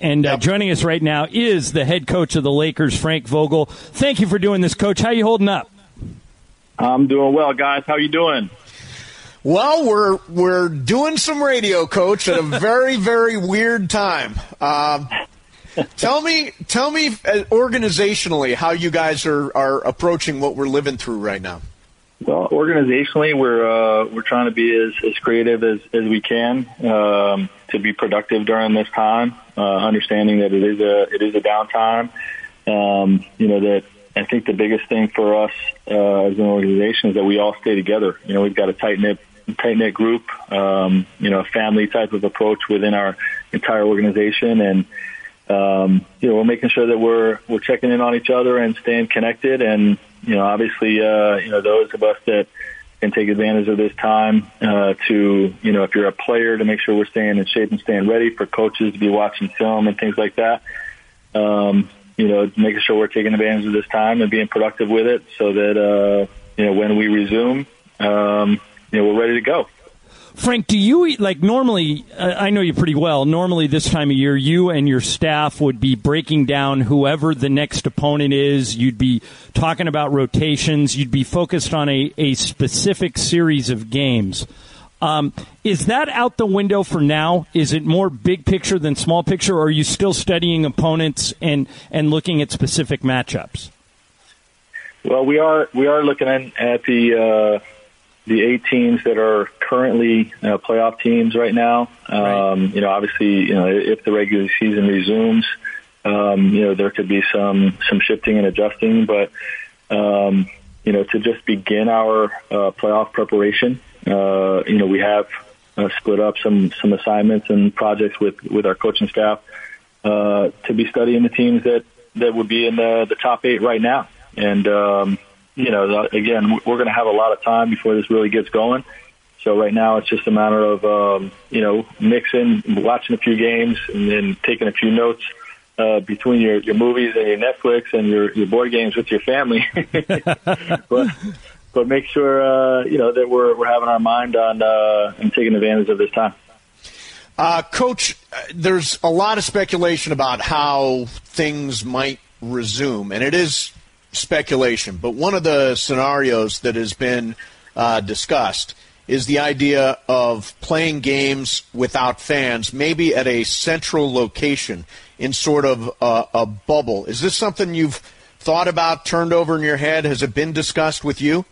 And uh, joining us right now is the head coach of the Lakers, Frank Vogel. Thank you for doing this, Coach. How you holding up? I'm doing well, guys. How you doing? Well, we're we're doing some radio, Coach, at a very very weird time. Uh, tell me, tell me, uh, organizationally, how you guys are are approaching what we're living through right now. Well, organizationally, we're uh, we're trying to be as, as creative as, as we can um, to be productive during this time. Uh, understanding that it is a it is a downtime. Um, you know that I think the biggest thing for us uh, as an organization is that we all stay together. You know, we've got a tight knit tight knit group. Um, you know, a family type of approach within our entire organization, and um, you know, we're making sure that we're we're checking in on each other and staying connected. And you know, obviously, uh, you know, those of us that can take advantage of this time uh, to, you know, if you're a player, to make sure we're staying in shape and staying ready for coaches to be watching film and things like that. Um, you know, making sure we're taking advantage of this time and being productive with it, so that uh, you know when we resume, um, you know, we're ready to go. Frank, do you like normally? Uh, I know you pretty well. Normally, this time of year, you and your staff would be breaking down whoever the next opponent is. You'd be talking about rotations. You'd be focused on a, a specific series of games. Um, is that out the window for now? Is it more big picture than small picture, or are you still studying opponents and, and looking at specific matchups? Well, we are we are looking at the uh, the eight teams that are currently uh, playoff teams right now. Um, right. You know, obviously, you know, if the regular season resumes, um, you know, there could be some some shifting and adjusting, but um, you know, to just begin our uh, playoff preparation, uh, you know, we have uh, split up some some assignments and projects with with our coaching staff uh, to be studying the teams that that would be in the, the top eight right now, and um, you know, again, we're going to have a lot of time before this really gets going. So right now, it's just a matter of um, you know mixing, watching a few games, and then taking a few notes uh, between your, your movies and your Netflix and your, your board games with your family. but but make sure uh, you know that we're we're having our mind on uh, and taking advantage of this time. Uh, Coach, there's a lot of speculation about how things might resume, and it is speculation, but one of the scenarios that has been uh, discussed is the idea of playing games without fans, maybe at a central location in sort of a, a bubble. Is this something you've thought about, turned over in your head? Has it been discussed with you?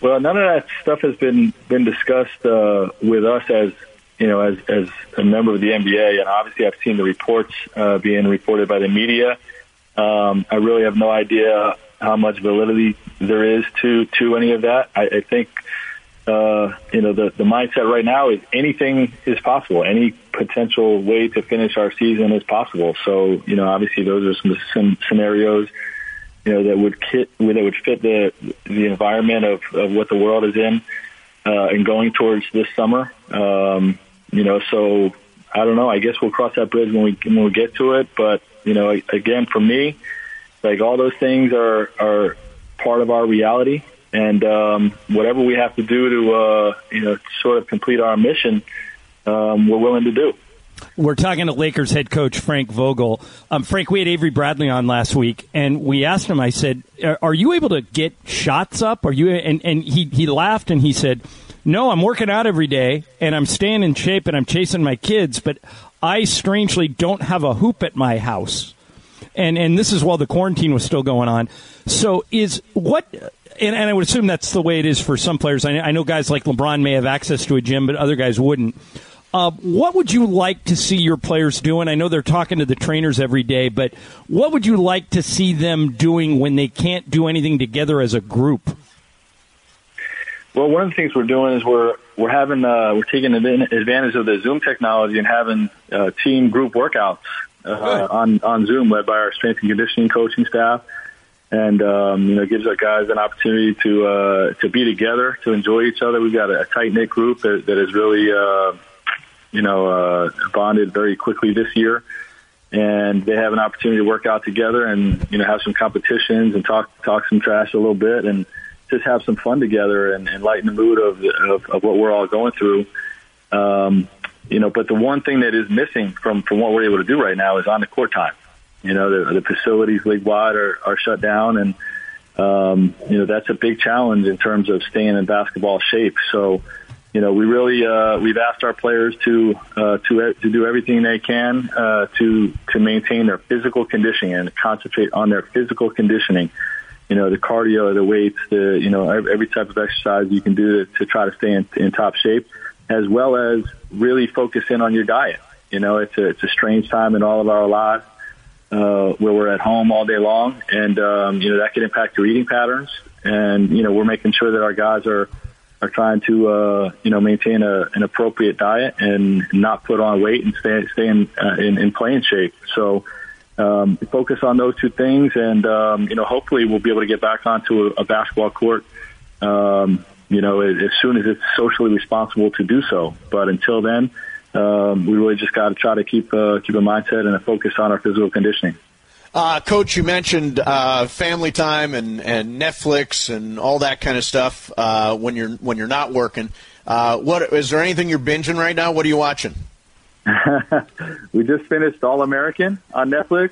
Well, none of that stuff has been been discussed uh, with us as you know as as a member of the NBA, and obviously I've seen the reports uh, being reported by the media. Um, I really have no idea how much validity there is to to any of that. I, I think uh, you know the the mindset right now is anything is possible. Any potential way to finish our season is possible. So you know, obviously those are some, some scenarios you know that would fit that would fit the the environment of, of what the world is in uh, and going towards this summer. Um, you know, so I don't know. I guess we'll cross that bridge when we when we get to it. But you know, again, for me, like all those things are are part of our reality, and um, whatever we have to do to uh, you know sort of complete our mission, um, we're willing to do. We're talking to Lakers head coach Frank Vogel. Um, Frank, we had Avery Bradley on last week, and we asked him. I said, "Are you able to get shots up? Are you?" And and he he laughed and he said, "No, I'm working out every day, and I'm staying in shape, and I'm chasing my kids, but I strangely don't have a hoop at my house." And and this is while the quarantine was still going on. So is what and, and, I would assume that's the way it is for some players. I, I, know guys like LeBron may have access to a gym, but other guys wouldn't. Uh, what would you like to see your players doing? I know they're talking to the trainers every day, but what would you like to see them doing when they can't do anything together as a group? Well, one of the things we're doing is we're we're having uh, we're taking advantage of the Zoom technology and having uh, team group workouts uh, on on Zoom, led by our strength and conditioning coaching staff, and um, you know gives our guys an opportunity to uh, to be together, to enjoy each other. We've got a, a tight knit group that, that is really uh, you know, uh, bonded very quickly this year. And they have an opportunity to work out together and, you know, have some competitions and talk, talk some trash a little bit and just have some fun together and, and lighten the mood of, of, of what we're all going through. Um, you know, but the one thing that is missing from from what we're able to do right now is on the court time. You know, the, the facilities league wide are, are shut down, and um, you know that's a big challenge in terms of staying in basketball shape. So, you know, we really uh, we've asked our players to uh, to to do everything they can uh, to to maintain their physical conditioning and concentrate on their physical conditioning. You know, the cardio, the weights, the you know every type of exercise you can do to, to try to stay in, in top shape, as well as really focus in on your diet. You know, it's a it's a strange time in all of our lives uh, where we're at home all day long, and um, you know that can impact your eating patterns. And you know we're making sure that our guys are are trying to uh, you know maintain a, an appropriate diet and not put on weight and stay stay in uh, in, in playing shape. So. Um, focus on those two things, and um, you know, hopefully, we'll be able to get back onto a, a basketball court. Um, you know, as soon as it's socially responsible to do so. But until then, um, we really just got to try to keep uh, keep a mindset and a focus on our physical conditioning. Uh, Coach, you mentioned uh, family time and, and Netflix and all that kind of stuff uh, when you're when you're not working. Uh, what is there anything you're binging right now? What are you watching? we just finished All American on Netflix.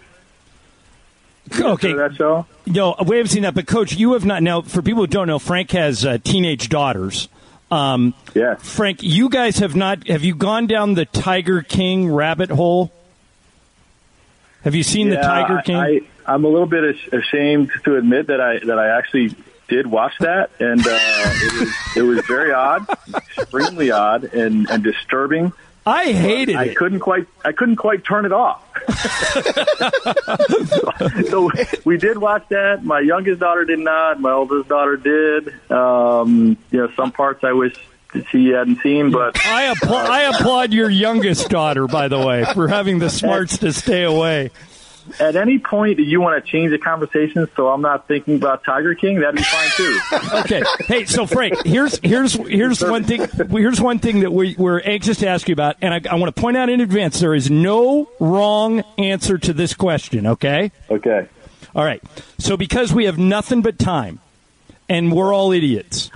Okay, that show. No, we haven't seen that. But Coach, you have not. Now, for people who don't know, Frank has uh, teenage daughters. Um, yeah. Frank, you guys have not. Have you gone down the Tiger King rabbit hole? Have you seen yeah, the Tiger King? I, am a little bit ashamed to admit that I that I actually did watch that, and uh, it was it was very odd, extremely odd, and, and disturbing. I hated I it. couldn't quite I couldn't quite turn it off. so we did watch that. My youngest daughter did not. My oldest daughter did. Um, you know, some parts I wish she hadn't seen, but I applaud, I applaud your youngest daughter, by the way, for having the smarts to stay away. At any point that you want to change the conversation so I'm not thinking about Tiger King, that'd be fine too. okay. Hey, so Frank, here's here's here's one thing. Here's one thing that we, we're anxious to ask you about, and I, I want to point out in advance: there is no wrong answer to this question. Okay. Okay. All right. So because we have nothing but time, and we're all idiots,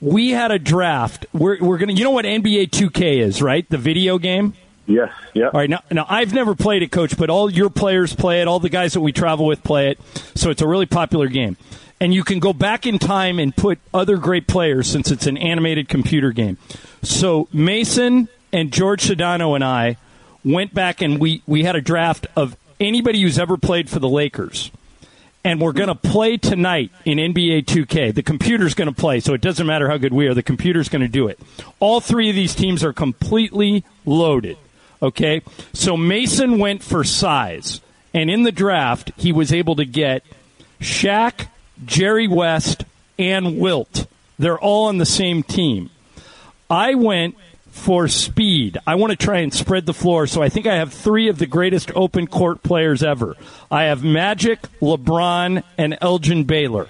we had a draft. We're we're gonna. You know what NBA 2K is, right? The video game. Yes. Yeah. All right. Now, now, I've never played it, Coach, but all your players play it. All the guys that we travel with play it. So it's a really popular game. And you can go back in time and put other great players since it's an animated computer game. So Mason and George Sedano and I went back and we, we had a draft of anybody who's ever played for the Lakers. And we're going to play tonight in NBA 2K. The computer's going to play, so it doesn't matter how good we are. The computer's going to do it. All three of these teams are completely loaded. Okay, so Mason went for size, and in the draft, he was able to get Shaq, Jerry West, and Wilt. They're all on the same team. I went for speed. I want to try and spread the floor, so I think I have three of the greatest open court players ever. I have Magic, LeBron, and Elgin Baylor.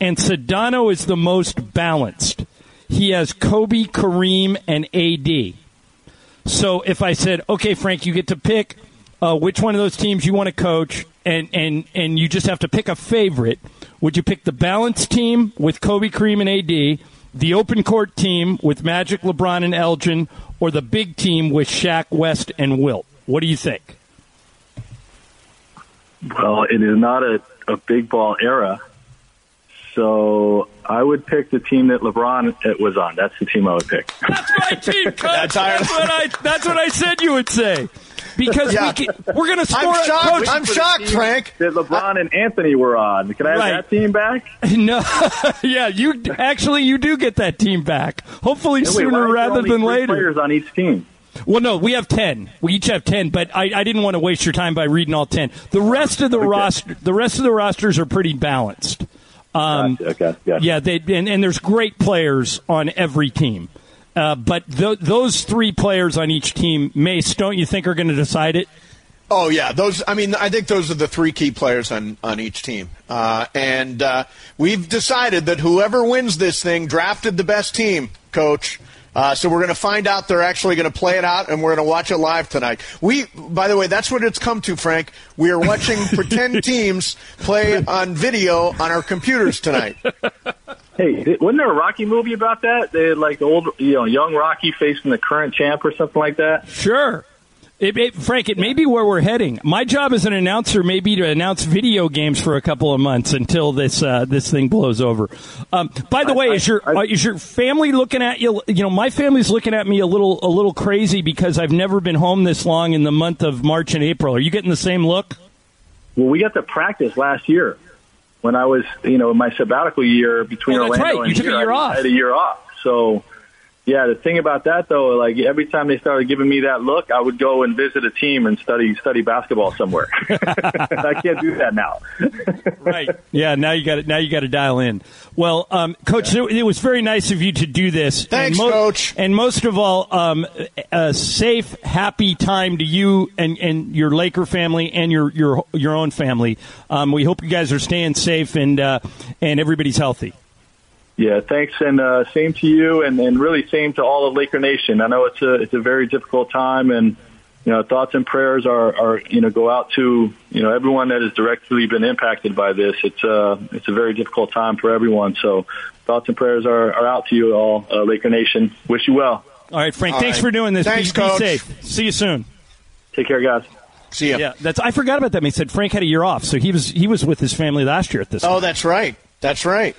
And Sedano is the most balanced. He has Kobe, Kareem, and AD. So if I said, okay, Frank, you get to pick uh, which one of those teams you want to coach, and, and, and you just have to pick a favorite, would you pick the balanced team with Kobe, Kareem, and AD, the open court team with Magic, LeBron, and Elgin, or the big team with Shaq, West, and Wilt? What do you think? Well, it is not a, a big ball era. So I would pick the team that LeBron uh, was on. That's the team I would pick. That's my team, Coach. that's, that's, what I. That's what I said you would say. Because yeah. we can, we're going to score. I'm shocked, Coach, I'm shocked Frank. That LeBron and Anthony were on. Can I have right. that team back? No. yeah, you actually you do get that team back. Hopefully wait, sooner rather than later. Players on each team. Well, no, we have ten. We each have ten, but I, I, didn't want to waste your time by reading all ten. The rest of the okay. roster, the rest of the rosters are pretty balanced. Um, gotcha. Okay. Gotcha. Yeah, they, and, and, there's great players on every team. Uh, but th- those three players on each team, Mace, don't you think are going to decide it? Oh yeah, those. I mean, I think those are the three key players on on each team, uh, and uh, we've decided that whoever wins this thing drafted the best team, coach. Uh, so we're going to find out they're actually going to play it out, and we're going to watch it live tonight. We, by the way, that's what it's come to, Frank. We are watching pretend teams play on video on our computers tonight. Hey, wasn't there a Rocky movie about that? They had like old, you know, young Rocky facing the current champ or something like that. Sure. It, it, Frank, it may be where we're heading. My job as an announcer may be to announce video games for a couple of months until this uh, this thing blows over. Um, by the I, way, I, is your I, uh, is your family looking at you? You know, my family's looking at me a little a little crazy because I've never been home this long in the month of March and April. Are you getting the same look? Well, we got to practice last year when I was, you know, in my sabbatical year between oh, that's Orlando right. You and took here, a year I, off. I had a year off. So, yeah, the thing about that though, like every time they started giving me that look, I would go and visit a team and study study basketball somewhere. I can't do that now. right. Yeah. Now you got to now you got to dial in. Well, um, Coach, yeah. it, was very nice of you to do this. Thanks, and mo- Coach. And most of all, um, a safe, happy time to you and, and your Laker family and your your your own family. Um, we hope you guys are staying safe and uh, and everybody's healthy. Yeah, thanks, and uh, same to you, and, and really same to all of Laker Nation. I know it's a it's a very difficult time, and you know thoughts and prayers are, are you know go out to you know everyone that has directly been impacted by this. It's uh it's a very difficult time for everyone. So thoughts and prayers are, are out to you all, uh, Laker Nation. Wish you well. All right, Frank. All thanks right. for doing this. Thanks, be, Coach. be safe. See you soon. Take care, guys. See ya. Yeah, that's. I forgot about that. He said Frank had a year off, so he was he was with his family last year at this. Oh, time. that's right. That's right.